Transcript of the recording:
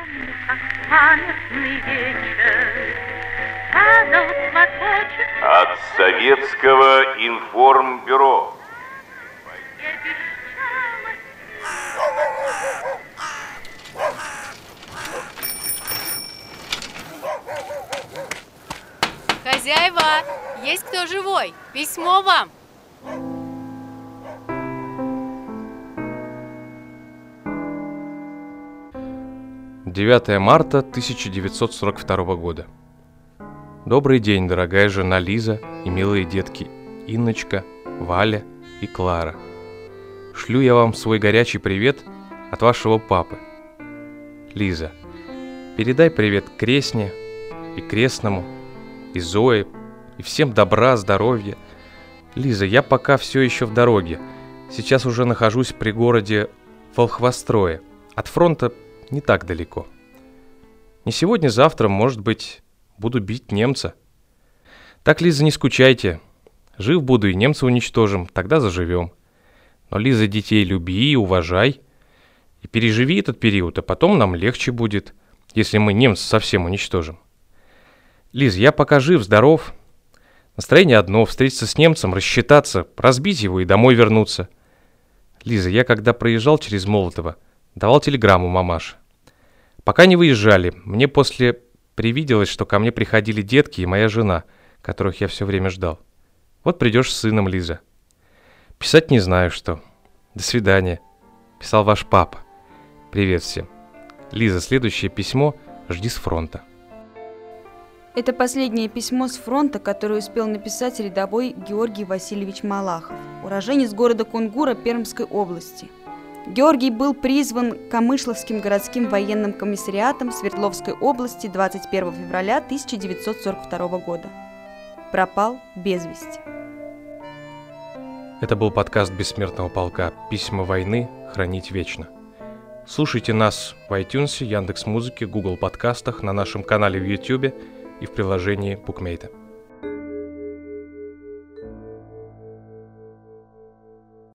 помню, как памятный вечер Падал платочек От Советского информбюро. Хозяева, есть кто живой? Письмо вам. Девятое марта 1942 года. Добрый день, дорогая жена Лиза и милые детки Инночка, Валя и Клара. Шлю я вам свой горячий привет от вашего папы. Лиза, передай привет Кресне и Крестному, и Зое, и всем добра, здоровья. Лиза, я пока все еще в дороге. Сейчас уже нахожусь при городе Волхвострое. От фронта не так далеко. Не сегодня-завтра, может быть, буду бить немца. Так, Лиза, не скучайте. Жив буду и немца уничтожим, тогда заживем. Но, Лиза, детей люби и уважай. И переживи этот период, а потом нам легче будет, если мы немца совсем уничтожим. Лиз, я пока жив, здоров. Настроение одно, встретиться с немцем, рассчитаться, разбить его и домой вернуться. Лиза, я когда проезжал через Молотово, давал телеграмму мамаше. Пока не выезжали, мне после привиделось, что ко мне приходили детки и моя жена, которых я все время ждал. Вот придешь с сыном, Лиза. Писать не знаю что. До свидания. Писал ваш папа. Привет всем. Лиза, следующее письмо жди с фронта. Это последнее письмо с фронта, которое успел написать рядовой Георгий Васильевич Малахов, уроженец города Кунгура Пермской области. Георгий был призван Камышловским городским военным комиссариатом Свердловской области 21 февраля 1942 года. Пропал без вести. Это был подкаст Бессмертного полка «Письма войны. Хранить вечно». Слушайте нас в iTunes, Яндекс.Музыке, Google подкастах, на нашем канале в YouTube и в приложении Букмейта.